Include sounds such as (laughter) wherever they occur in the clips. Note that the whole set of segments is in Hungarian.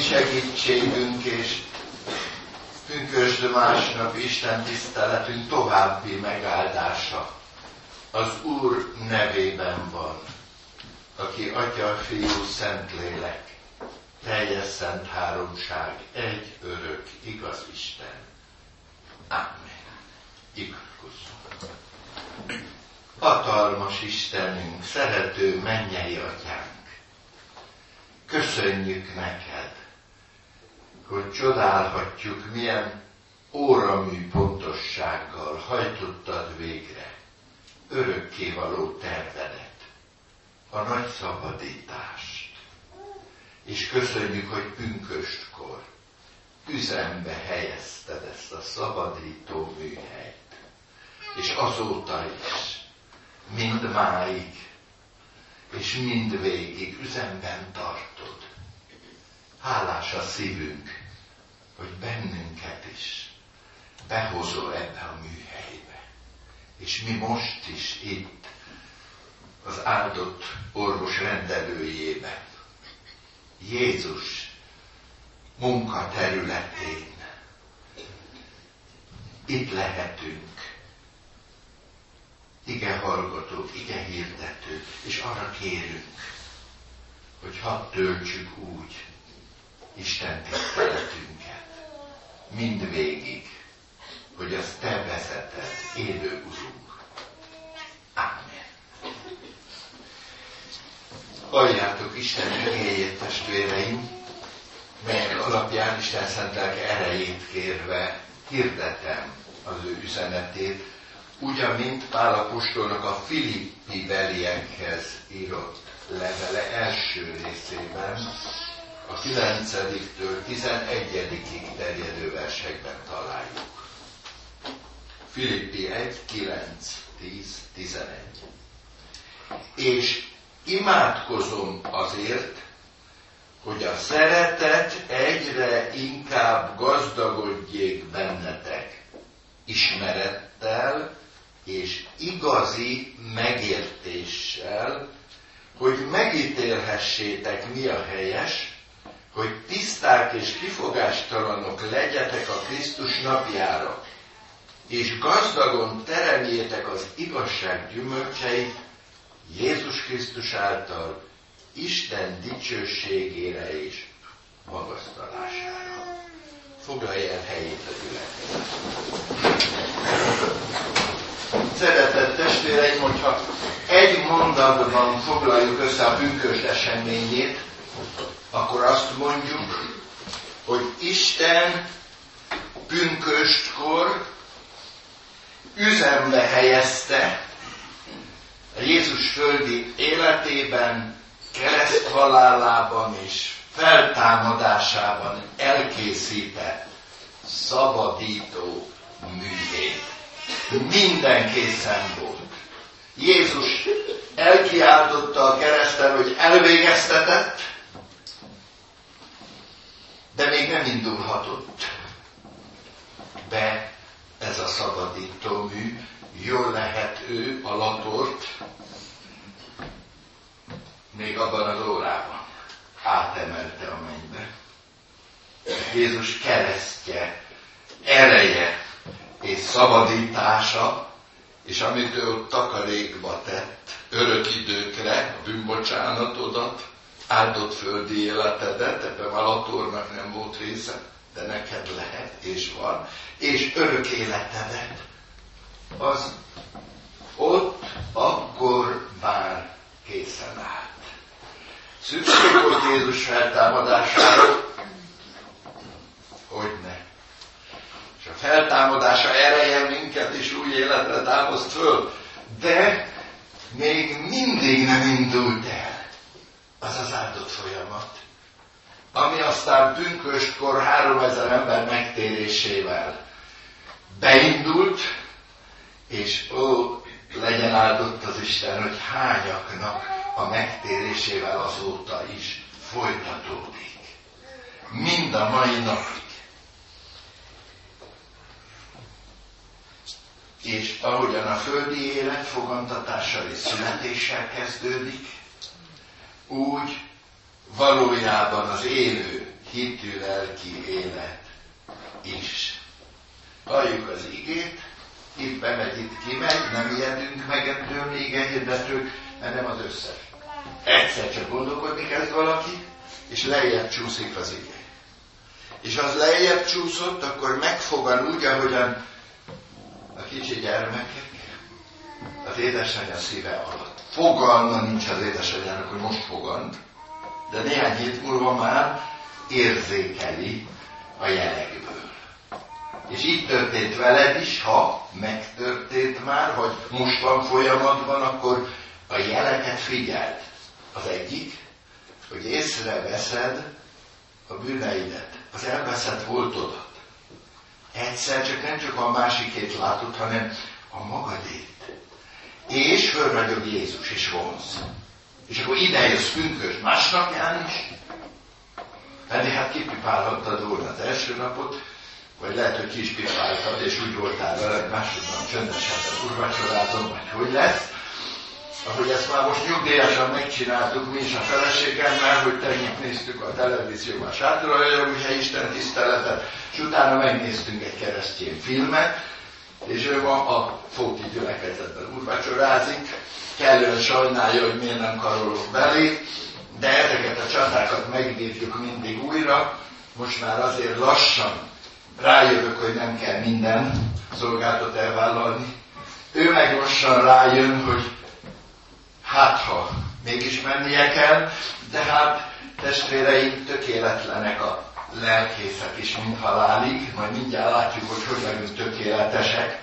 mai segítségünk és pünkösd másnap Isten tiszteletünk további megáldása az Úr nevében van, aki Atya, Fiú, Szentlélek, teljes szent háromság, egy örök, igaz Isten. Amen. Imádkozzunk. Hatalmas Istenünk, szerető mennyei atyánk, köszönjük neked, hogy csodálhatjuk, milyen óramű pontossággal hajtottad végre örökkévaló tervedet, a nagy szabadítást. És köszönjük, hogy pünköstkor üzembe helyezted ezt a szabadító műhelyt. És azóta is, mind máig, és mind végig üzemben tartod. Hálás a szívünk, hogy bennünket is behozol ebbe a műhelybe. És mi most is itt, az áldott orvos rendelőjében, Jézus munkaterületén itt lehetünk, ige hallgatók, ige hirdetők, és arra kérünk, hogy hadd töltsük úgy Isten tiszteletünket, mindvégig, hogy az Te vezeted, élő Urunk. Amen. Halljátok Isten igényét, testvéreim, melyek alapján Isten szent lelke erejét kérve hirdetem az ő üzenetét, úgy, mint Pál Apostolnak a Filippi beliekhez írott levele első részében, a 9-től 11-ig terjedő versekben találjuk. Filippi 1, 9, 10, 11. És imádkozom azért, hogy a szeretet egyre inkább gazdagodjék bennetek ismerettel és igazi megértéssel, hogy megítélhessétek mi a helyes, hogy tiszták és kifogástalanok legyetek a Krisztus napjára, és gazdagon teremjétek az igazság gyümölcseit Jézus Krisztus által, Isten dicsőségére és magasztalására. Foglalja el helyét a gyülekezet. Szeretett testvéreim, hogyha egy mondatban foglaljuk össze a pünkösd eseményét, akkor azt mondjuk, hogy Isten pünköstkor üzembe helyezte a Jézus földi életében kereszt halálában és feltámadásában elkészített szabadító művét. Minden készen volt. Jézus elkiáltotta a keresztel, hogy elvégeztetett, de még nem indulhatott be ez a szabadító mű. Jól lehet ő a latort még abban az órában átemelte a mennybe. Jézus keresztje, ereje és szabadítása, és amit ő ott takarékba tett, örök időkre, a bűnbocsánatodat, áldott földi életedet, ebben Valatornak nem volt része, de neked lehet és van, és örök életedet, az ott akkor már készen áll. Szükség volt Jézus feltámadására, hogy ne. És a feltámadása ereje minket is új életre támaszt föl, de még mindig nem indult el az az áldott folyamat, ami aztán pünköstkor három ezer ember megtérésével beindult, és ó, legyen áldott az Isten, hogy hányaknak a megtérésével azóta is folytatódik. Mind a mai napig. És ahogyan a földi élet fogantatással és születéssel kezdődik, úgy valójában az élő hitű lelki élet is. Halljuk az igét, itt bemegy, itt kimegy, nem ijedünk meg ettől még hirdetők, mert nem az összes. Egyszer csak gondolkodni kezd valaki, és lejjebb csúszik az ige. És az lejjebb csúszott, akkor megfogan úgy, ahogyan a kicsi gyermekek az édesanyja szíve alatt. Fogalma nincs az édesanyjának, hogy most fogand, de néhány hét múlva már érzékeli a jelekből. És így történt veled is, ha megtörtént már, vagy most van folyamatban, akkor a jeleket figyeld. Az egyik, hogy észreveszed a bűneidet, az elveszett voltodat. Egyszer csak nem csak a másikét látod, hanem a magadét. És fölragyog Jézus, és vonz. És akkor ide jössz pünkös másnapján is, pedig hát kipipálhattad volna az első napot, vagy lehet, hogy ki is pipáltad, és úgy voltál vele, hogy másodban csöndesen az urvacsorázom, vagy hogy lesz. Ahogy ezt már most nyugdíjasan megcsináltuk mi is a feleségemmel, hogy tegnap néztük a televízióban a sátorajogúhely Isten tiszteletet, és utána megnéztünk egy keresztény filmet, és ő ma a Fóti gyülekezetben urvacsorázik, kellően sajnálja, hogy miért nem karolok belé, de ezeket a csatákat megvívjuk mindig újra, most már azért lassan rájövök, hogy nem kell minden szolgáltat elvállalni. Ő meg lassan rájön, hogy hát ha mégis mennie kell, de hát testvéreim tökéletlenek a lelkészek is, mint halálig, majd mindjárt látjuk, hogy hogy legyünk tökéletesek.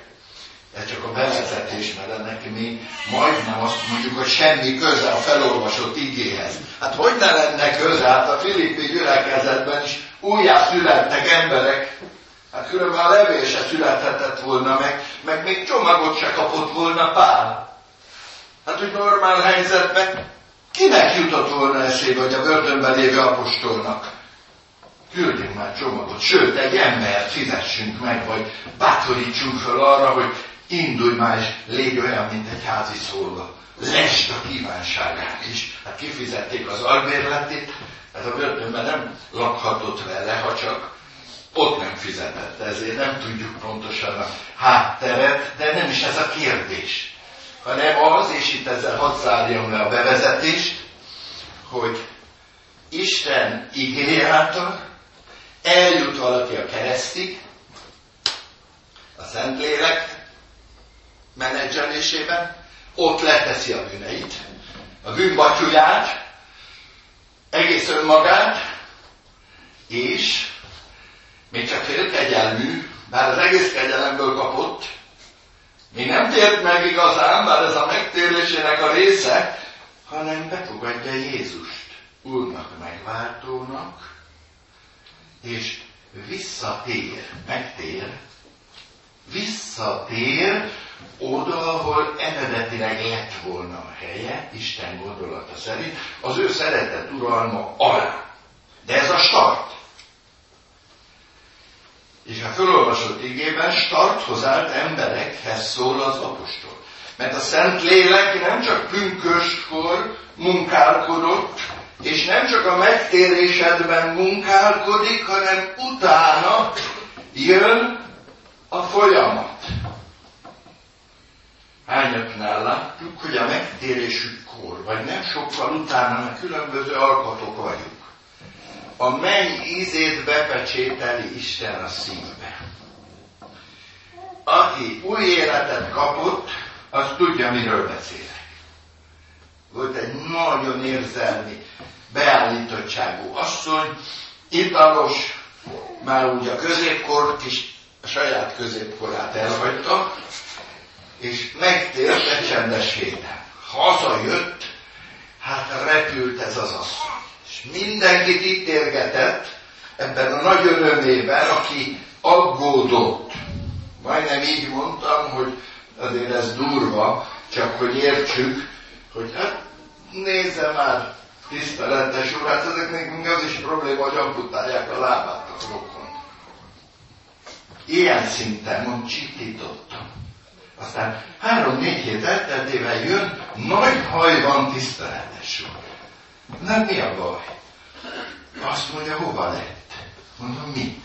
Ez csak a bevezetés, mert ennek mi majdnem azt mondjuk, hogy semmi köze a felolvasott igéhez. Hát hogy ne lenne köze? Hát a Filippi gyülekezetben is újjá születtek emberek, Hát különben a levél se születhetett volna meg, meg még csomagot se kapott volna Pál. Hát, hogy normál helyzetben kinek jutott volna eszébe, hogy a börtönben lévő apostolnak küldjünk már csomagot, sőt, egy embert fizessünk meg, vagy bátorítsunk fel arra, hogy indulj már, és légy olyan, mint egy házi szolga. Lesd a kívánságát is. Hát kifizették az albérletét, ez a börtönben nem lakhatott vele, ha csak ott nem fizetett, ezért nem tudjuk pontosan a hátteret, de nem is ez a kérdés, hanem az, és itt ezzel hadd zárjam le a bevezetést, hogy Isten igény által eljut valaki a keresztig, a Szentlélek menedzselésében, ott leteszi a bűneit, a bűnbatyuját, egész önmagát, és még csak félkegyelmű, bár az egész kegyelemből kapott, még nem tért meg igazán, bár ez a megtérlésének a része, hanem befogadja Jézust. Úrnak, megváltónak, és visszatér, megtér, visszatér oda, ahol eredetileg lett volna a helye, Isten gondolata szerint, az ő szeretett uralma alá. De ez a start. És a fölolvasott igében starthoz állt emberekhez szól az apostol. Mert a Szent Lélek nem csak pünköskor munkálkodott, és nem csak a megtérésedben munkálkodik, hanem utána jön a folyamat. Hányaknál láttuk, hogy a megtérésükkor, vagy nem sokkal utána, mert különböző alkatok vagyunk a menny ízét bepecsételi Isten a szívbe. Aki új életet kapott, az tudja, miről beszélek. Volt egy nagyon érzelmi, beállítottságú asszony, italos, már úgy a középkort is, a saját középkorát elhagyta, és megtért egy csendes héten. Hazajött, hát repült ez az asszony és mindenkit itt érgetett ebben a nagy örömében, aki aggódott. Majdnem így mondtam, hogy azért ez durva, csak hogy értsük, hogy hát nézze már, tiszteletes úr, hát ezeknek az is probléma, hogy amputálják a lábát a rokon. Ilyen szinten, mond, csitítottam. Aztán három-négy hét elteltével jön, nagy haj van tiszteletes úr. Nem mi a baj? Azt mondja, hova lett? Mondom, mi?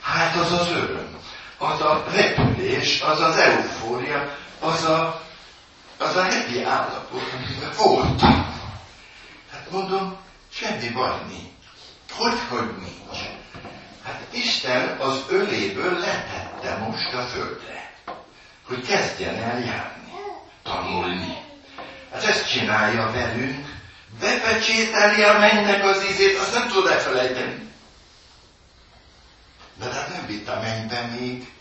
Hát az az öröm, az a repülés, az az eufória, az a, az a happy állapot, amiben voltam. Hát mondom, semmi baj nincs. Hogy, hogy nincs? Hát Isten az öléből letette most a földre, hogy kezdjen el járni, tanulni. Hát ezt csinálja velünk, bepecsételi a mennek az ízét, azt nem tud elfelejteni. De hát nem vitt a mennybe még,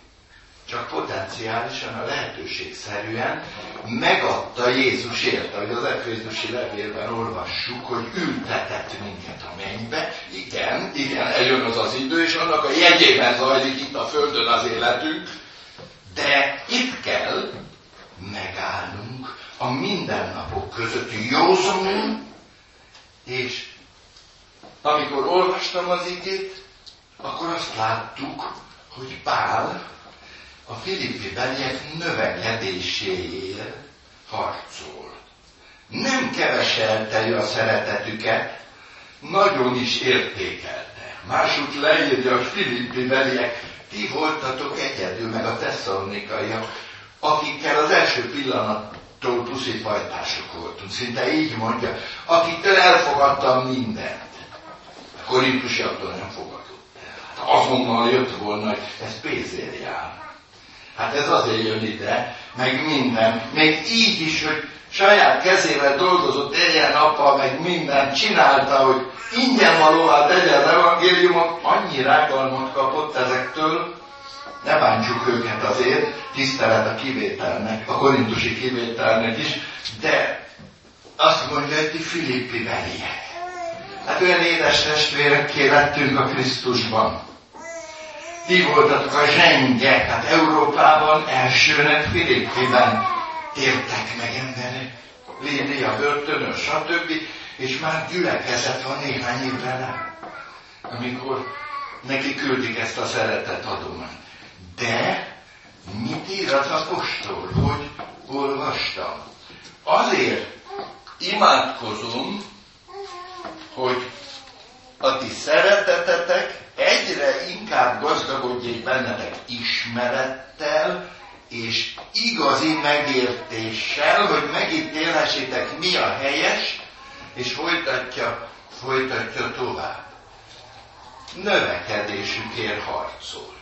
csak potenciálisan a lehetőség szerűen megadta Jézus érte, hogy az Efézusi levélben olvassuk, hogy ültetett minket a mennybe. Igen, igen, eljön az az idő, és annak a jegyében zajlik itt a Földön az életünk, de itt kell megállnunk a mindennapok között józanul, és amikor olvastam az igét, akkor azt láttuk, hogy Pál a filippi beliek növekedéséért harcol. Nem keveselte a szeretetüket, nagyon is értékelte. Másút leírja a filippi beliek, ti voltatok egyedül, meg a tesszalonikaiak, akikkel az első pillanattól puszifajtások voltunk. Szinte így mondja, akiktől elfogadtam mindent. A korintusiaktól nem fogadott. Hát azonnal jött volna, hogy ez pénzért jár. Hát ez azért jön ide, meg minden. Még így is, hogy saját kezével dolgozott egyen nappal, meg minden csinálta, hogy ingyen valóvá tegye az evangéliumot, annyi rágalmat kapott ezektől, ne bántsuk őket azért, tisztelet a kivételnek, a korintusi kivételnek is, de azt mondja, hogy ti Filippi beliek. Hát olyan édes testvérekké lettünk a Krisztusban ti voltatok a zsengek, hát Európában elsőnek Filippiben tértek meg emberek. a börtönön, stb. És már gyülekezet van néhány évre rá, amikor neki küldik ezt a szeretet adományt. De mit ír az apostol, hogy olvastam? Azért imádkozom, hogy a ti szeretetetek egyre inkább gazdagodjék bennetek ismerettel, és igazi megértéssel, hogy megítélhessétek mi a helyes, és folytatja, folytatja tovább. Növekedésükért harcol.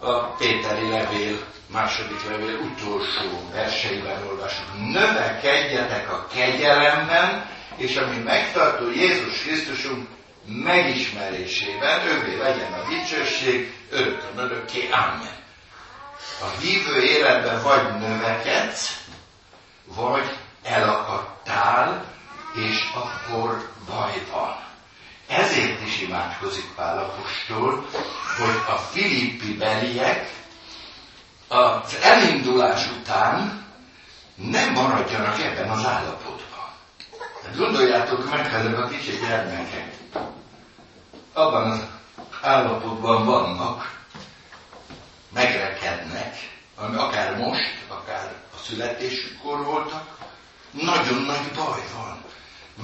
A Péteri levél, második levél utolsó verseiben olvasjuk. Növekedjetek a kegyelemben, és ami megtartó Jézus Krisztusunk megismerésében ővé legyen a dicsőség örökön örökké. Amen. A hívő életben vagy növekedsz, vagy elakadtál, és akkor baj van. Ezért is imádkozik Pál apostol, hogy a filippi beliek az elindulás után nem maradjanak ebben az állapotban. Hát gondoljátok meg, ezek a kicsi gyermekek abban az állapotban vannak, megrekednek, ami akár most, akár a születésükkor voltak, nagyon nagy baj van.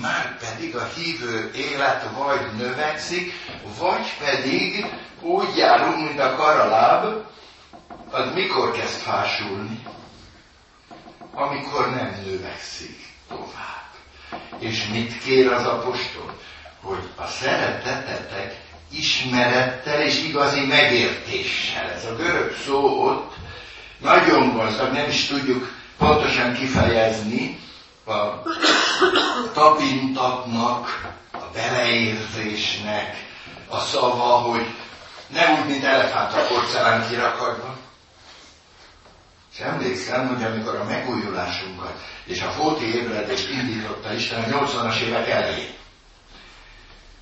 Már pedig a hívő élet vagy növekszik, vagy pedig úgy járunk, mint a karaláb, az mikor kezd fásulni? Amikor nem növekszik tovább. És mit kér az apostol? Hogy a szeretetetek ismerettel és igazi megértéssel. Ez a görög szó ott nagyon gazdag, nem is tudjuk pontosan kifejezni a tapintatnak, a beleérzésnek a szava, hogy nem úgy, mint elefánt a porcelán kirakatban. És emlékszem, hogy amikor a megújulásunkat és a fóti ébredést indította Isten a 80-as évek elején,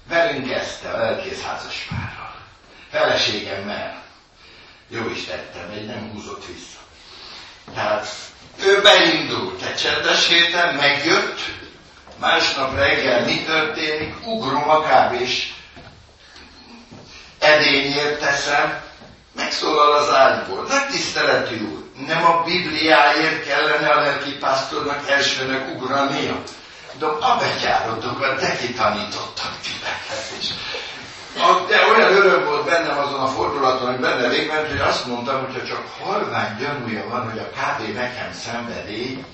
Velünk kezdte a lelkész házaspárral. Feleségemmel. Jó is tettem, egy nem húzott vissza. Tehát ő beindult egy csendes héten, megjött, másnap reggel mi történik, ugrom a kávés edényért teszem, megszólal az ágyból. Nagy tiszteletű úr, nem a Bibliáért kellene a lelkipásztornak elsőnek ugrania. De a betyárotokat te kitanítottak titeket is. de olyan öröm volt bennem azon a fordulaton, hogy benne végment, hogy azt mondtam, hogyha csak halvány gyanúja van, hogy a kávé nekem szenvedély,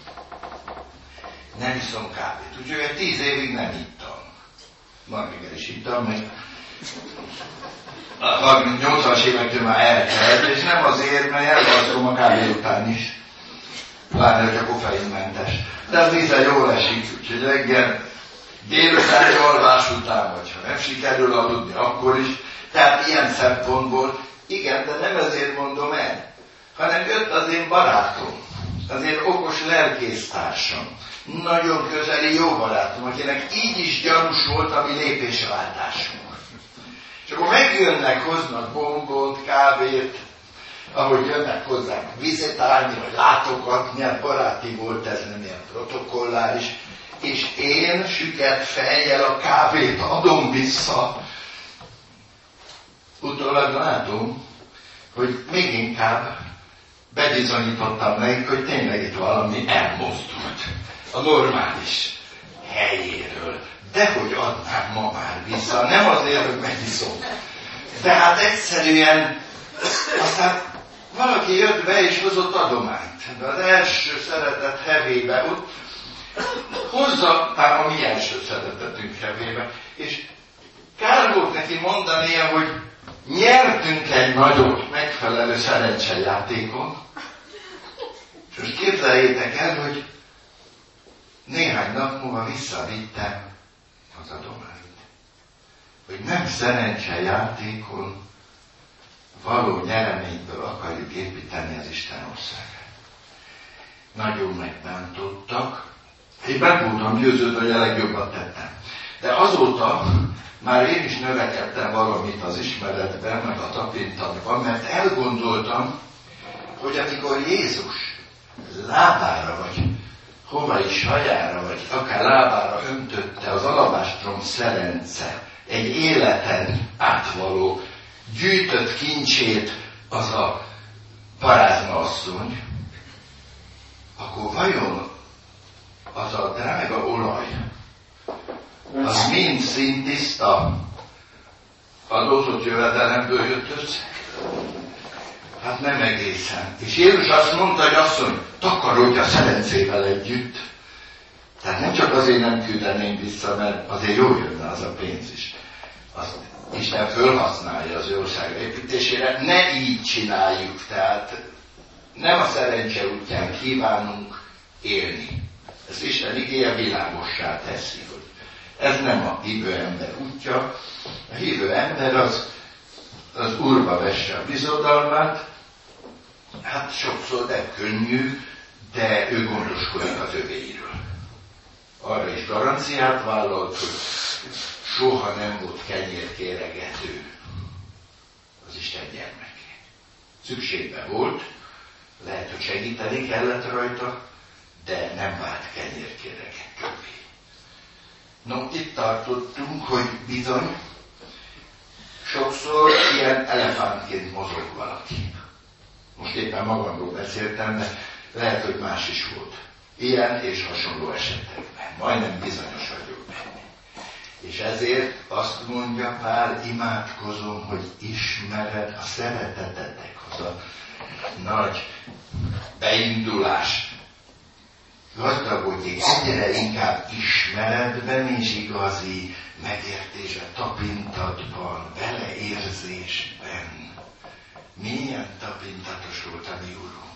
nem iszom kávét. Úgyhogy egy tíz évig nem ittam. Margigel is ittam, meg a 80-as évektől már eltelt, és nem azért, mert elvartom a kávé után is. Pláne, a koffeinmentes. De az vízzel jól esik, úgyhogy reggel délután alvás után, vagy ha nem sikerül aludni, akkor is. Tehát ilyen szempontból, igen, de nem ezért mondom el, hanem jött az én barátom, az én okos lelkésztársam, nagyon közeli jó barátom, akinek így is gyanús volt a mi lépésváltásunk. És akkor megjönnek, hoznak bombont, kávét, ahogy jönnek hozzánk vizitálni, vagy látogatni, hát baráti volt ez, nem ilyen protokolláris, és én süket fejjel a kávét adom vissza. Utólag látom, hogy még inkább bebizonyítottam nekik, hogy tényleg itt valami elmozdult a normális helyéről. Dehogy adnám ma már vissza, nem azért, hogy megiszom. De hát egyszerűen aztán valaki jött be és hozott adományt. De az első szeretet hevébe, ott hozza ám a mi első szeretetünk hevébe. És kár volt neki mondania, hogy nyertünk egy nagyot megfelelő szerencsejátékon. És most képzeljétek el, hogy néhány nap múlva visszavittem az adományt. Hogy nem szerencsejátékon való nyereményből akarjuk építeni az Isten országát. Nagyon megbántottak, én meg voltam győződve, hogy a legjobbat tettem. De azóta már én is növekedtem valamit az ismeretben, meg a tapintatban, mert elgondoltam, hogy amikor Jézus lábára, vagy hova is hajára, vagy akár lábára öntötte az alabástrom szerence, egy életen átvaló, gyűjtött kincsét az a parázna asszony, akkor vajon az a drága olaj, az mind szintiszta adózott jövedelemből jött össze? Hát nem egészen. És Jézus azt mondta, hogy asszony, takarodj a szerencével együtt. Tehát nem csak azért nem küldeném vissza, mert azért jó jönne az a pénz is. Azt Isten fölhasználja az ország építésére, ne így csináljuk, tehát nem a szerencse útján kívánunk élni. Ez Isten igéje világossá teszi, hogy ez nem a hívő ember útja. A hívő ember az, az úrba vesse a bizodalmát, hát sokszor nem könnyű, de ő gondoskodik az övéiről. Arra is garanciát vállalt, hogy soha nem volt kenyérkéregető az Isten gyermeké. Szükségben volt, lehet, hogy segíteni kellett rajta, de nem vált kenyérkéregetővé. No, itt tartottunk, hogy bizony sokszor ilyen elefántként mozog valaki. Most éppen magamról beszéltem, de lehet, hogy más is volt. Ilyen és hasonló esetekben. Majdnem bizonyos vagyok benne. És ezért azt mondja Pál, imádkozom, hogy ismered a szeretetetek, az a nagy beindulás. Gazdagodjék egyre inkább ismeretben és igazi megértésben, tapintatban, beleérzésben. Milyen tapintatos volt a mi Urunk.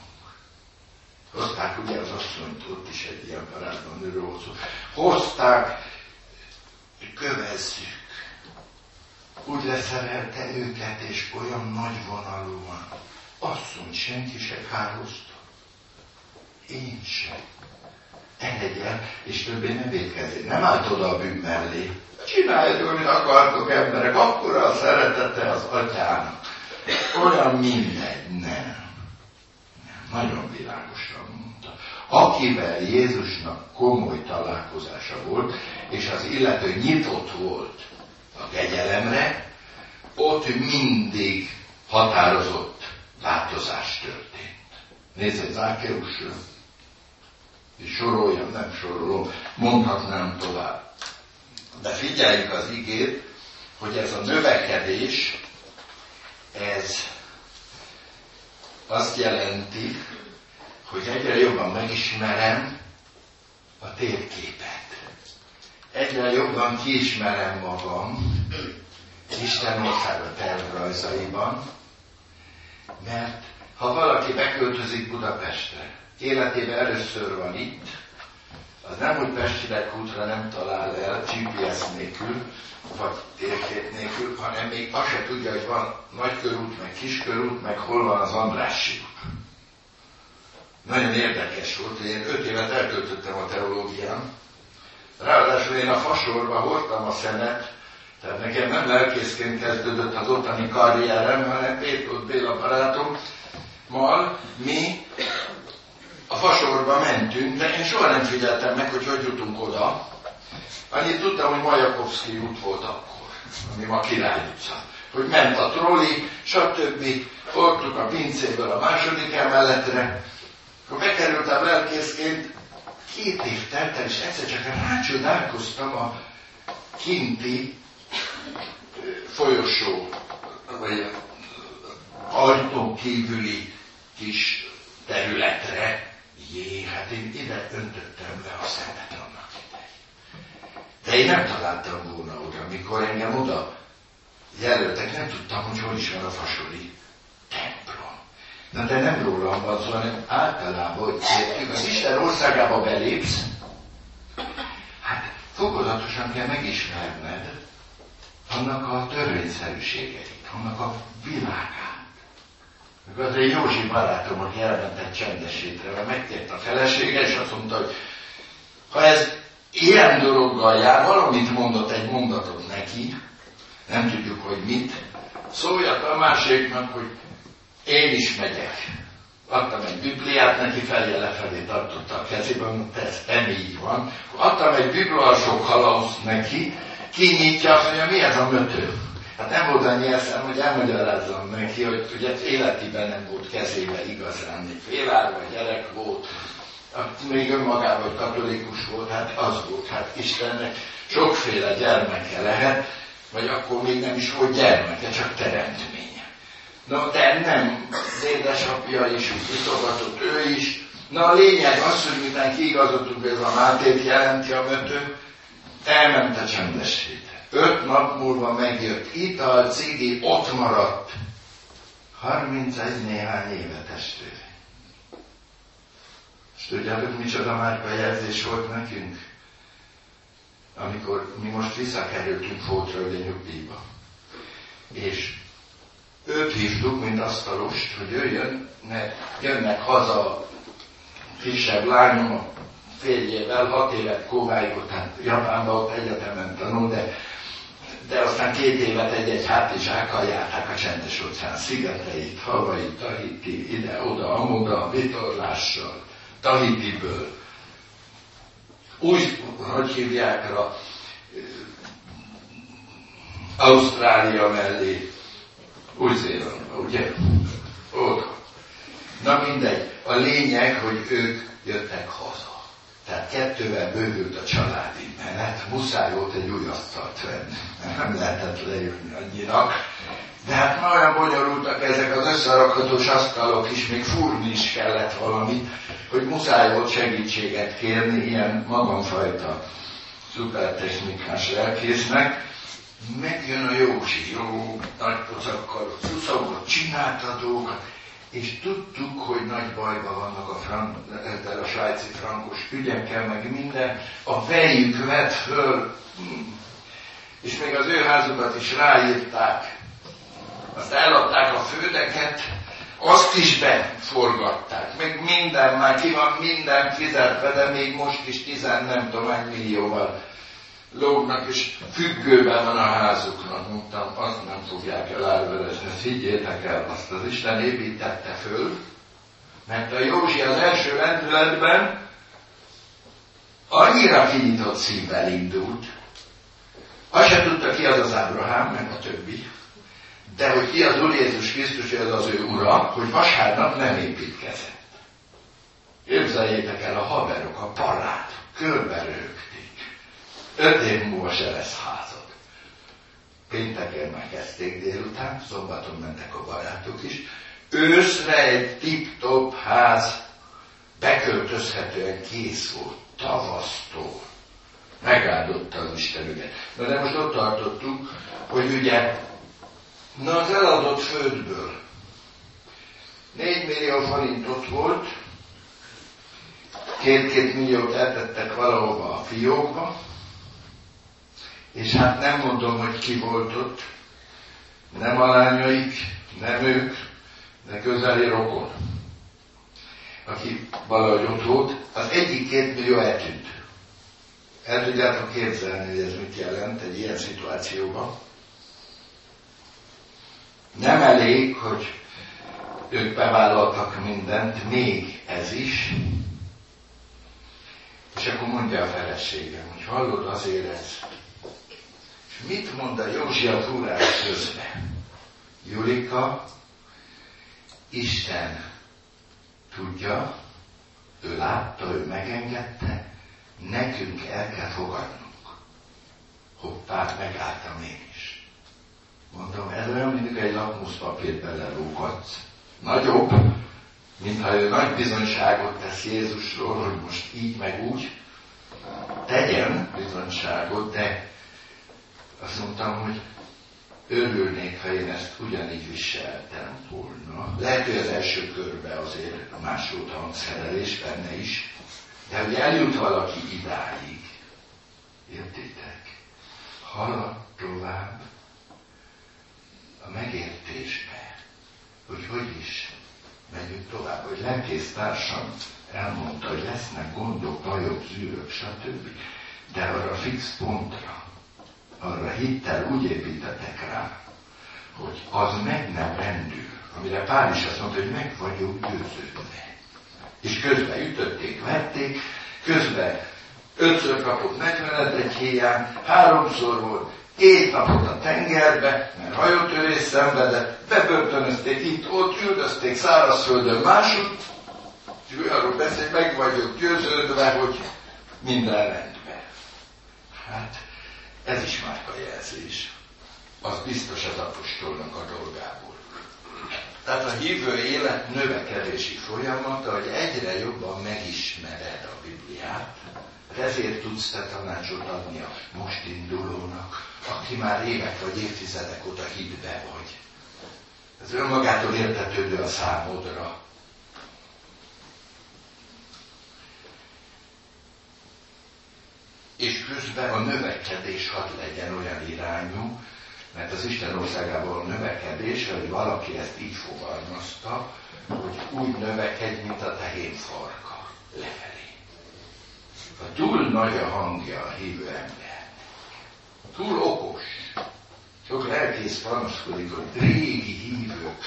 Hozták ugye az asszonyt, ott is egy ilyen parádban nőről Hozták kövezzük. Úgy leszerelte őket, és olyan nagy vonalúan. Asszony, senki se kározta. Én sem. Engedjen, és többé nem védkezzél. Nem állt oda a bűn mellé. Csináljátok, amit akartok emberek, akkor a szeretete az atyának. Olyan mindegy, nem. nem. Nagyon mondta. Akivel Jézusnak komoly találkozása volt, és az illető nyitott volt a kegyelemre, ott mindig határozott változás történt. Nézd, Zákeusra, és soroljam, nem sorolom, mondhatnám tovább. De figyeljük az igét, hogy ez a növekedés, ez azt jelenti, hogy egyre jobban megismerem a térképet. Egyre jobban kiismerem magam Isten országa tervrajzaiban, mert ha valaki beköltözik Budapestre, életében először van itt, az nem úgy Pesti útra nem talál el GPS nélkül, vagy térkép nélkül, hanem még azt se tudja, hogy van nagykörút, meg kiskörút, meg hol van az Andrássy út. Nagyon érdekes volt, hogy én öt évet eltöltöttem a teológián. Ráadásul én a fasorba hordtam a szenet, tehát nekem nem lelkészként kezdődött az ottani karrierem, hanem Péter Béla barátommal mi a fasorba mentünk, de én soha nem figyeltem meg, hogy hogy jutunk oda. Annyit tudtam, hogy Majakovszki út volt akkor, ami ma Király utca. Hogy ment a trolli, stb. Fordtuk a pincéből a második emeletre. Akkor bekerültem lelkészként, két év telt el, és egyszer csak rácsodálkoztam a kinti folyosó, vagy ajtó kívüli kis területre, Jé, hát én ide öntöttem le a szemet annak De én nem találtam volna oda, amikor engem oda jelöltek, nem tudtam, hogy hol is van a templom. Na de nem rólam van szó, hanem általában, hogy értjük, az Isten országába belépsz, hát fokozatosan kell megismerned annak a törvényszerűségeit, annak a világát. Mikor az egy Józsi barátom, aki elmentett csendesítre, mert megkért a felesége, és azt mondta, hogy ha ez ilyen dologgal jár, valamit mondott egy mondatot neki, nem tudjuk, hogy mit, szóljak a másiknak, hogy én is megyek. Adtam egy Bibliát, neki felje lefelé tartotta a kezében, mondta, ez nem így van. Adtam egy biblasok halauszt neki, kinyitja, azt mondja, mi ez a mötő? Hát nem volt annyi eszem, hogy elmagyarázzam neki, hogy ugye életében nem volt kezébe igazán, egy félárva gyerek volt, még önmagában, katolikus volt, hát az volt, hát Istennek sokféle gyermeke lehet, vagy akkor még nem is volt gyermeke, csak teremtménye. Na, de nem, az édesapja is utogatott, ő is. Na, a lényeg az, hogy miután kiigazodtunk, ez a Mátét jelenti a mötő, elment a csendesség. Öt nap múlva megjött ital, cigi, ott maradt. 31 néhány éve testvér. És tudjátok, micsoda márka jelzés volt nekünk? Amikor mi most visszakerültünk Fótraöde nyugdíjba. És őt hívtuk, mint asztalost, hogy jöjjön, mert jönnek haza kisebb lányom, a férjével, hat évet Kóvályból, tehát Japánban ott egyetemen tanul, de de aztán két évet egy-egy hátizsákkal járták a csendes óceán szigeteit, Hawaii, Tahiti, ide-oda, amoda, vitorlással, Tahitiből. Úgy, hogy hívják a Ausztrália mellé, Új-Zélandba, ugye? Ott. Na mindegy. A lényeg, hogy ők jöttek haza. Tehát kettővel bővült a családi menet, muszáj volt egy új asztalt venni, nem lehetett lejönni annyira. De hát olyan bonyolultak ezek az összerakhatós asztalok is, még fúrni is kellett valamit, hogy muszáj volt segítséget kérni ilyen magamfajta szupertechnikás lelkésznek. Megjön a Józsi, jó nagy pocakkal, szuszogott, csinálta dolgokat, és tudtuk, hogy nagy bajban vannak a, frank, a svájci frankos ügyekkel, meg minden, a vejük vett föl, és még az ő házukat is ráírták, azt eladták a földeket, azt is beforgatták, meg minden, már ki van minden fizetve, de még most is tizen nem tudom millióval lógnak, és függőben van a házuknak. Mondtam, azt nem fogják elárverezni, ezt higgyétek el, azt az Isten építette föl, mert a Józsi az első lendületben annyira kinyitott szívvel indult, azt sem tudta ki az az Ábrahám, meg a többi, de hogy ki az Úr Jézus Krisztus, hogy az ő ura, hogy vasárnap nem építkezett. Képzeljétek el a haverok, a parát, körberők, Öt év múlva se lesz házad. pénteken megkezdték délután, szombaton mentek a barátok is, őszre egy tip-top ház beköltözhetően kész volt, tavasztól. Megáldotta az Isten. Na de most ott tartottunk, hogy ugye, na az eladott földből 4 millió forint ott volt, két-két milliót eltettek valahova a fiókba, és hát nem mondom, hogy ki volt ott, nem a lányaik, nem ők, de közeli rokon, aki valahogy ott volt, az egyik két millió eltűnt. El tudjátok képzelni, hogy ez mit jelent egy ilyen szituációban. Nem elég, hogy ők bevállaltak mindent, még ez is. És akkor mondja a feleségem, hogy hallod, azért ez. Mit mond a Józsi a túrás közben? Julika, Isten tudja, ő látta, ő megengedte, nekünk el kell fogadnunk. Hoppá, megálltam én is. Mondom, ez olyan, mint egy lakmuszpapírt belelógatsz. Nagyobb, mintha ő nagy bizonyságot tesz Jézusról, hogy most így meg úgy, tegyen bizonyságot, de azt mondtam, hogy örülnék, ha én ezt ugyanígy viseltem volna. Lehet, hogy az első körbe azért a másolt hangszerelés benne is, de hogy eljut valaki idáig, értitek? Halad tovább a megértésbe, hogy hogy is megyünk tovább, hogy lelkész társam elmondta, hogy lesznek gondok, bajok, zűrök, stb. De arra fix pontra, arra hittel úgy építettek rá, hogy az meg nem rendül, amire Pál is azt mondta, hogy meg vagyok győződve. És közben ütötték, vették, közben ötször kapott 40 egy héján, háromszor volt, két napot a tengerbe, mert hajótörés szenvedett, bebörtönözték itt, ott üldözték szárazföldön másút, és arról beszél, meg vagyok győződve, hogy minden rendben. Hát, ez is márka jelzés. Az biztos az apostolnak a dolgából. Tehát a hívő élet növekedési folyamata, hogy egyre jobban megismered a Bibliát, ezért tudsz te tanácsot adni a most indulónak, aki már évek vagy évtizedek óta hitbe vagy. Ez önmagától értetődő a számodra. És közben a növekedés hadd legyen olyan irányú, mert az Isten országában a növekedés, hogy valaki ezt így fogalmazta, hogy úgy növekedj, mint a tehén farka lefelé. Ha túl nagy a hangja a hívő ember, túl okos, sok lelkész panaszkodik, hogy régi hívők,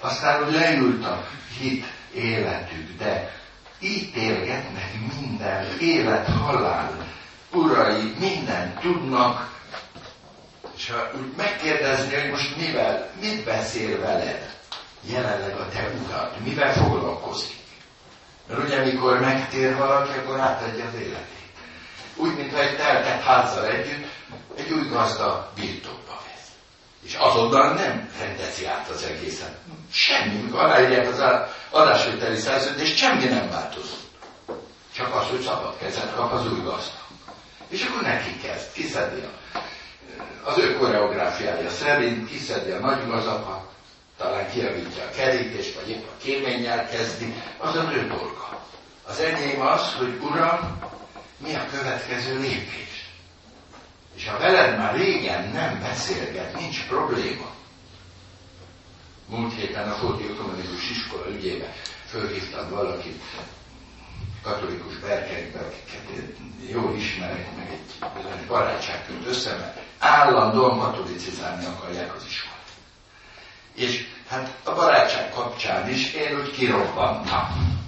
aztán, hogy leült a hit életük, de ítélgetnek minden, élet, halál, urai, minden tudnak, és ha úgy megkérdezni, hogy most mivel, mit beszél veled, jelenleg a te urad, mivel foglalkozik. Mert ugye, mikor megtér valaki, akkor átadja az életét. Úgy, mintha egy teltett házzal együtt egy új gazda birtokba vesz. És azonnal nem rendezi át az egészet. Semmi, mikor aláírják az adásvételi szerződést, semmi nem változott. Csak az, hogy szabad kezet kap az új gazda. És akkor neki kezd, kiszedi a, az ő koreográfiája szerint, kiszedi a nagy gazakat, talán kiavítja a kerítést, vagy épp a kéménnyel kezdi, az az ő dolga. Az enyém az, hogy Uram, mi a következő lépés? És ha veled már régen nem beszélget, nincs probléma, múlt héten a Fóti Ökumenikus Iskola ügyébe fölhívtam valakit, katolikus berkekbe, akiket jól ismerek, meg egy barátság költ össze, mert állandóan katolicizálni akarják az iskolát. És hát a barátság kapcsán is én úgy kirobbantam.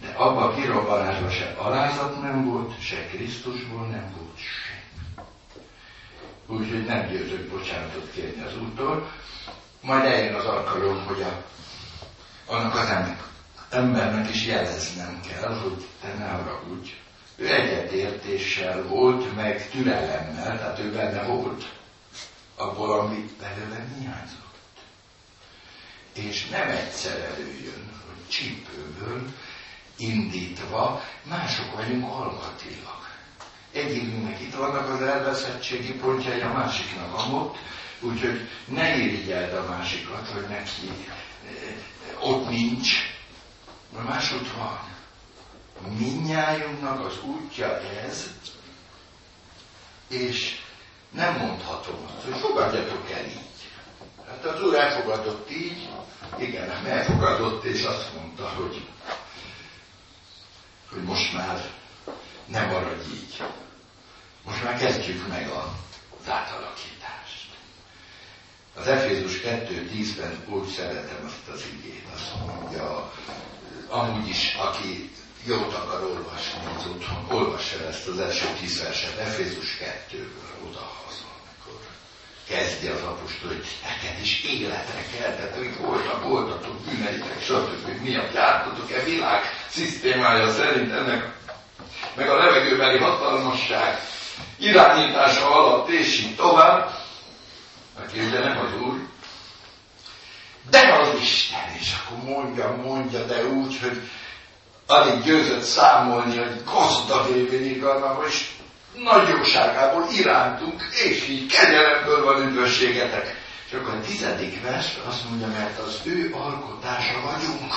De abban a kirobbanásban se alázat nem volt, se Krisztusból nem volt se. Úgyhogy nem győzök bocsánatot kérni az úttól, majd eljön az alkalom, hogy a, annak az embernek is jeleznem kell, hogy te ne haragudj. Ő egyet egyetértéssel volt, meg türelemmel, tehát ő benne volt, abból, ami belőle hiányzott. És nem egyszer előjön, hogy csípőből indítva mások vagyunk alkatilag. Egyikünknek itt vannak az elveszettségi pontjai, a másiknak amott, úgyhogy ne irigyeld a másikat, hogy neki eh, ott nincs, mert másod van. Minnyájunknak az útja ez, és nem mondhatom azt, hogy fogadjatok el így. Hát az úr elfogadott így, igen, elfogadott, és azt mondta, hogy, hogy most már nem maradj így. Most már kezdjük meg az átalakítást. Az Efézus 2.10-ben úgy szeretem azt az igét, azt mondja, amúgy is, aki jót akar olvasni az otthon, olvassa ezt az első tíz verset, Efézus 2-ből odahaza, amikor kezdje az apostol, hogy neked is életre kell, tehát hogy voltak, voltatok bűneitek, stb. miatt jártatok-e világ szisztémája szerint ennek, meg a levegőbeli hatalmasság irányítása alatt, és így tovább, aki ugye az Úr, de az Isten, és akkor mondja, mondja, de úgy, hogy alig győzött számolni, hogy gazdag irgalmából és nagyjóságából irántunk, és így kegyelemből van üdvösségetek. És akkor a tizedik vers azt mondja, mert az ő alkotása vagyunk.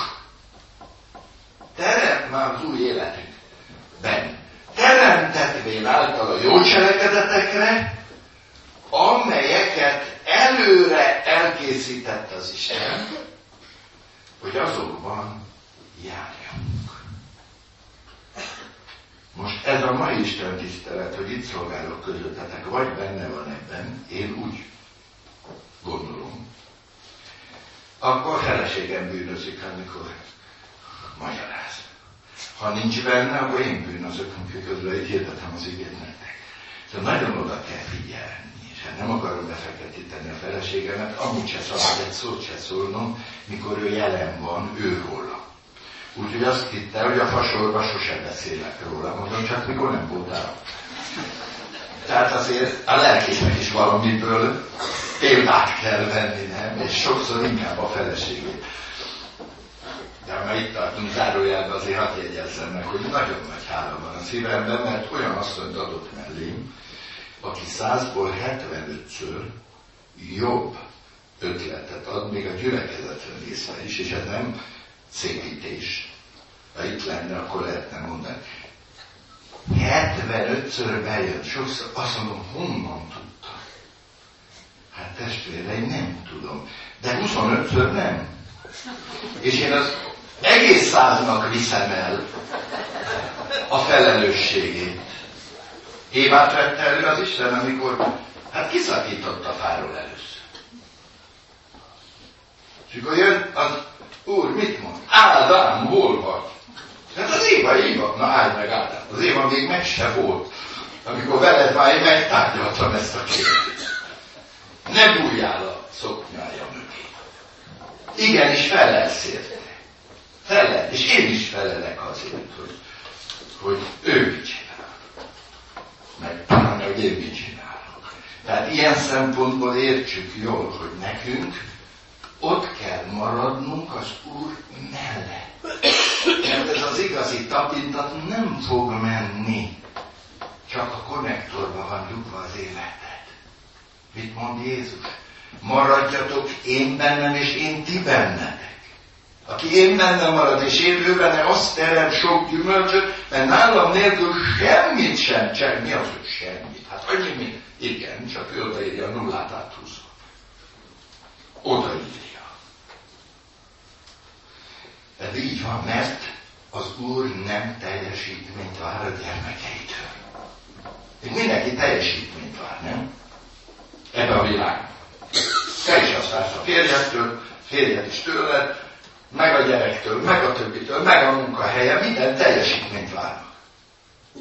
Teremt már az új életünkben. Teremtetvén által a jó cselekedetekre, amelyeket előre elkészített az Isten, hogy azokban járjunk. Most ez a mai Isten tisztelet, hogy itt szolgálok közöttetek, vagy benne van ebben, én úgy gondolom, akkor feleségem bűnözik, amikor magyaráz. Ha nincs benne, akkor én bűnözök, amikor közben itt hirdetem az igét nektek. Szóval nagyon oda kell figyelni, és hát nem akarom befektetíteni a feleségemet, amúgy se szabad egy szót se szólnom, mikor ő jelen van, ő róla. Úgyhogy azt hitte, hogy a fasorba sosem beszélek róla. Mondom, csak mikor nem voltál. Tehát azért a lelkésnek is valamiből példát kell venni, nem? És sokszor inkább a feleségét. De ha itt tartunk zárójelben, azért hadd jegyezzem meg, hogy nagyon nagy hála van a szívemben, mert olyan asszonyt adott mellém, aki százból 75-ször jobb ötletet ad, még a gyülekezetre nézve is, és ez nem szépítés. Ha itt lenne, akkor lehetne mondani. 75-ször bejön, sokszor azt mondom, honnan tudta? Hát testvéreim, nem tudom. De 25-ször nem. És én az egész száznak viszem el a felelősségét. Évát vette elő az Isten, amikor hát kiszakította a fáról először. És akkor jön az Úr, mit mond? Ádám, hol vagy? Hát az Éva, Éva. Na állj meg Ádám. Az Éva még meg se volt, amikor veled már én megtárgyaltam ezt a kérdést. Ne bújjál a szoknyája mögé. Igenis felelsz érte. Felel, és én is felelek azért, hogy, hogy ő mit csinál. Meg talán, hogy én mit csinálok. Tehát ilyen szempontból értsük jól, hogy nekünk ott kell maradnunk az Úr mellett. Mert ez az igazi tapintat nem fog menni. Csak a konnektorba van dugva az életed. Mit mond Jézus? Maradjatok én bennem, és én ti bennetek. Aki én bennem marad, és én ő benne, azt terem sok gyümölcsöt, mert nálam nélkül semmit sem csinál. Mi az, hogy semmit? Hát annyi mi? Igen, csak ő odaírja a nullát áthúzva. Odaírja. Ez így van, mert az Úr nem teljesítményt vár a gyermekeitől. Mindenki teljesítményt vár, nem? Ebben a világban. Te is azt vársz a férjettől, férjed is tőled, meg a gyerektől, meg a többitől, meg a munkahelye, minden teljesítményt várnak.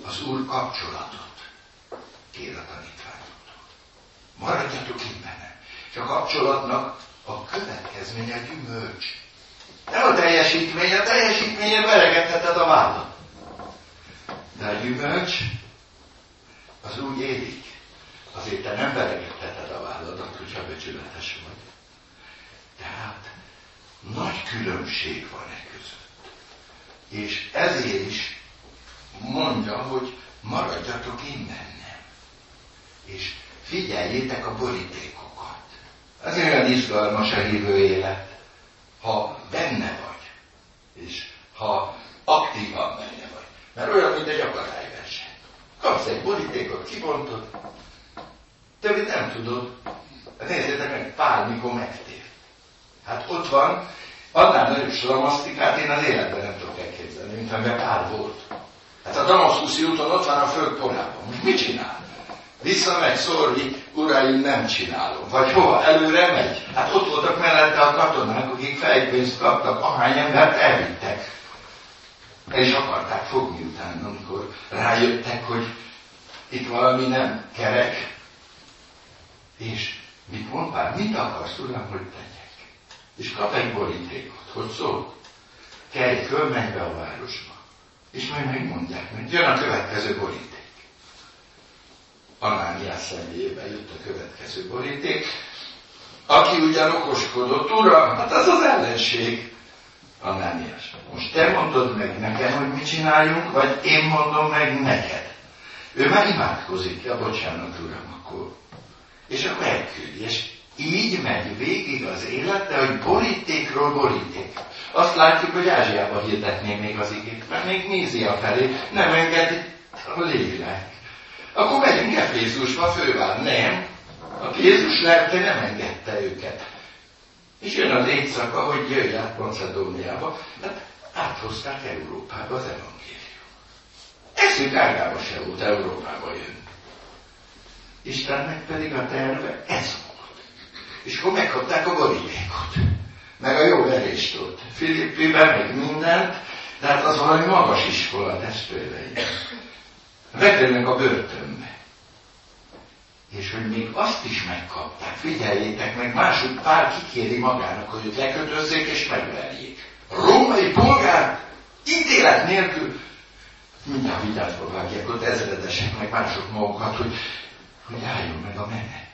Az Úr kapcsolatot kér a tanítványoktól. Maradjatok itt benne. És a kapcsolatnak a következménye gyümölcs. Nem a teljesítmény, a teljesítményen veregetheted a vállat. De a gyümölcs, az úgy érik. Azért te nem veregetteted a válladat, hogyha becsületes vagy. Tehát nagy különbség van e között. És ezért is mondja, hogy maradjatok én bennem. És figyeljétek a borítékokat. Ez olyan izgalmas a hívő élet, ha benne vagy, és ha aktívan benne vagy. Mert olyan, mint egy akadályverseny. Kapsz egy borítékot, kibontod, többit nem tudod. Nézzétek meg, Pál mikor megtér. Hát ott van, annál nagyobb slamasztikát én az életben nem tudok elképzelni, mint amiben Pál volt. Hát a Damaszkuszi úton ott van a föld porában. Most mit csinál? Visszamegy szórni, uraim, nem csinálom. Vagy hova? Előre megy? Hát ott voltak mellette a katonák, akik fejpénzt kaptak, ahány embert elvittek. El is akarták fogni utána, amikor rájöttek, hogy itt valami nem kerek. És mit mond Pál? Mit akarsz, uram, hogy tegyek? És kap egy borítékot. Hogy szól? Kelj föl, menj be a városba. És majd megmondják, mert jön a következő boríték. Anániás személyében jött a következő boríték, aki ugyan okoskodott, uram, hát az az ellenség. Anániás. Most te mondod meg nekem, hogy mit csináljunk, vagy én mondom meg neked. Ő már imádkozik, ja bocsánat, uram, akkor. És akkor elküldi, és így megy végig az élete, hogy borítékról boríték. Azt látjuk, hogy Ázsiába hirdetné még az igét, mert még Mízia felé nem engedi a lélek. Akkor megyünk Efézusba fővár. Nem. A Jézus lelke nem engedte őket. És jön az éjszaka, hogy jöjj át Macedóniába. Hát áthozták Európába az evangélium. Eszünk ágába se volt Európába jön. Istennek pedig a terve ez volt. És akkor megkapták a borítékot. Meg a jó verést ott. Filippiben, meg mindent. Tehát az valami magas iskola testvéreim. Bekerülnek a börtönbe. És hogy még azt is megkapták, figyeljétek meg, mások pár kikéri magának, hogy őt lekötözzék és megverjék. A római polgár ítélet nélkül mindjárt vigyázba vágják ott ezredesek, meg mások magukat, hogy, hogy álljon meg a menet.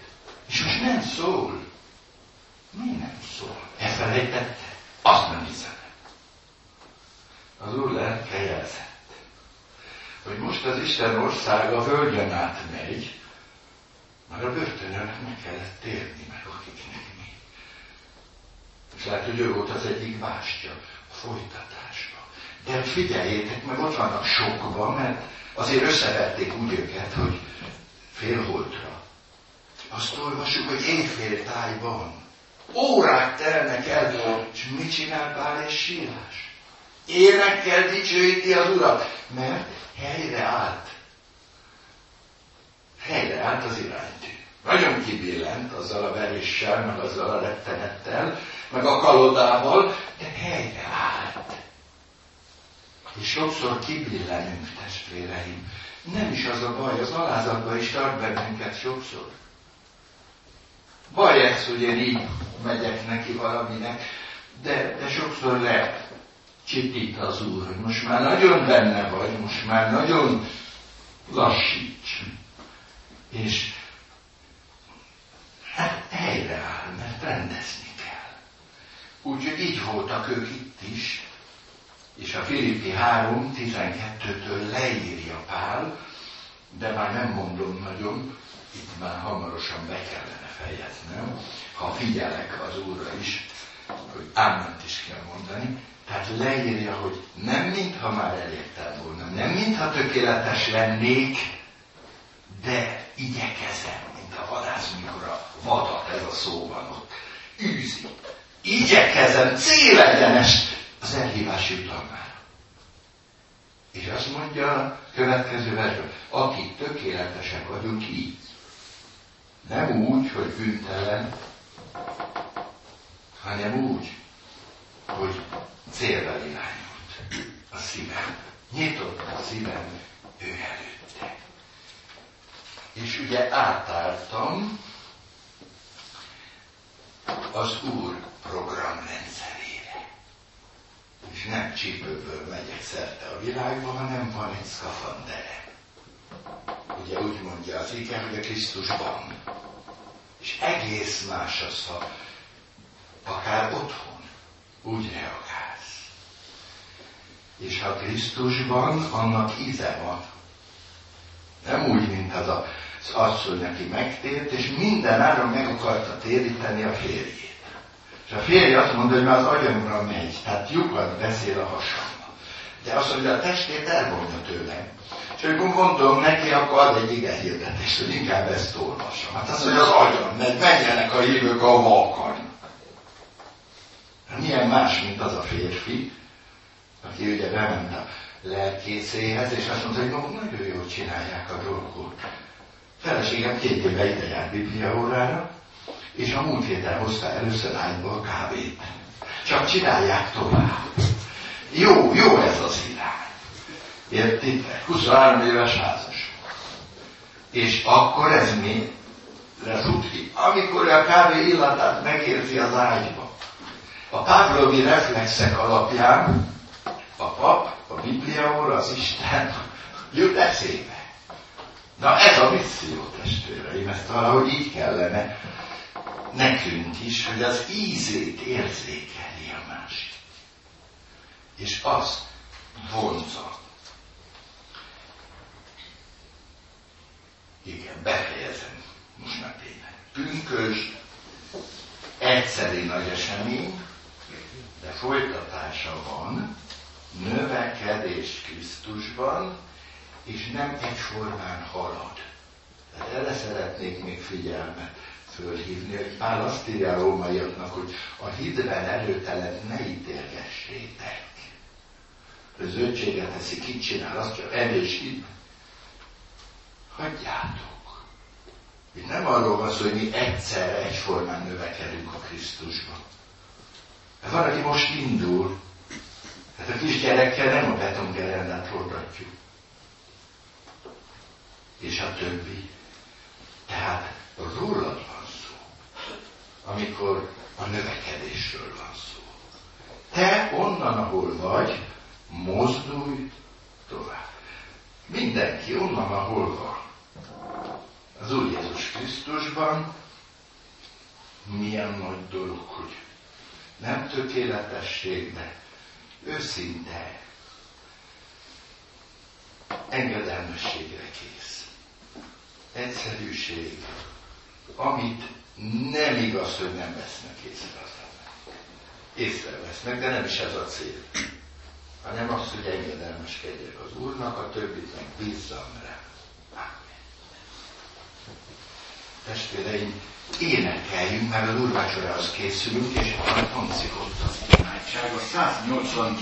És most nem szól. Mi nem szól? Elfelejtette? Azt nem hiszem. Az úr lelke hogy most az Isten országa a völgyen átmegy, már a börtönön meg kellett térni meg akiknek mi. És lehet, hogy ő volt az egyik bástya a folytatásba. De figyeljétek meg, ott vannak sokban, mert azért összeverték úgy őket, hogy félholtra. Azt olvasjuk, hogy éjfél tájban. Órák telnek el, és mit csinál Pál és Sílás? Énekkel dicsőíti az Urat, mert helyre állt. Helyre állt az iránytű. Nagyon kibillent azzal a veréssel, meg azzal a rettenettel, meg a kalodával, de helyre állt. És sokszor kibillenünk, testvéreim. Nem is az a baj, az alázatban is tart bennünket sokszor. Ez, hogy én így megyek neki valaminek, de, de sokszor le csipít az Úr, hogy most már nagyon benne vagy, most már nagyon lassíts. És hát helyreáll, mert rendezni kell. Úgyhogy így voltak ők itt is, és a Filippi 3.12-től leírja Pál, de már nem mondom nagyon, itt már hamarosan be kellene fejeznem, ha figyelek az Úrra is, hogy áment is kell mondani, tehát leírja, hogy nem mintha már elértem volna, nem mintha tökéletes lennék, de igyekezem, mint a vadász, mikor a vadat, ez a szó van ott, űzi. Igyekezem célegyenes az elhívás jutalmára. És azt mondja a következő versben, akik tökéletesek vagyunk így. Nem úgy, hogy bűntelen, hanem úgy, hogy célra irányult a szívem. Nyitott a szívem ő előtte. És ugye átálltam az Úr programrendszerére. És nem csípőből megyek szerte a világba, hanem van egy szkafandere. Ugye úgy mondja az ige, hogy a Krisztusban. És egész más az, ha akár otthon úgy reagálsz. És ha Krisztusban, annak íze van. Nem úgy, mint az a, az asszony, aki megtért, és minden áron meg akarta téríteni a férjét. És a férje azt mondja, hogy már az agyamra megy, tehát lyukat beszél a hasamba. De azt mondja, a testét elvonja tőlem. És akkor gondolom neki, akkor ad egy ige hirdetést, hogy inkább ezt olvassam. Hát azt mondja, az agyam megy, menjenek a hívők, ahova akarnak. Hát milyen más, mint az a férfi, aki ugye bement a lelkészéhez, és azt mondta, hogy nagyon jól csinálják a dolgot. Feleségem két éve ide Biblia órára, és a múlt héten hozta először a kávét. Csak csinálják tovább. Jó, jó ez az irány. Értitek? 23 éves házas. És akkor ez mi? lesz úgy, amikor a kávé illatát megérzi az ágyba. A pávlovi reflexek alapján a pap, a Biblia az Isten (laughs) jut eszébe. Na ez a misszió, testvéreim, ezt valahogy így kellene nekünk is, hogy az ízét érzékeli a másik. És az vonza. Igen, befejezem. Most már tényleg. Pünkös, egyszeri nagy esemény, de folytatása van, növekedés Krisztusban, és nem egyformán halad. Tehát erre szeretnék még figyelmet fölhívni, hogy Pál azt írja a rómaiaknak, hogy a hidben erőtelen ne ítélgessétek. A zöldséget teszi, kit csinál, azt csak erős hid. Hagyjátok. Itt nem arról van szó, hogy mi egyszerre egyformán növekedünk a Krisztusban. Mert van, aki most indul, tehát a kisgyerekkel nem a betongerendát forgatjuk. És a többi. Tehát rólad van szó, amikor a növekedésről van szó. Te onnan, ahol vagy, mozdulj tovább. Mindenki onnan, ahol van. Az Úr Jézus Krisztusban milyen nagy dolog, hogy nem tökéletesség, de őszinte engedelmességre kész. Egyszerűség, amit nem igaz, hogy nem vesznek észre az emberek. Észrevesznek, de nem is ez a cél. Hanem az, hogy engedelmeskedjek az Úrnak, a többit meg bízzam rá. Testvéreim, énekeljünk, mert az úrvacsorához készülünk, és a tancikott az imádság. A 189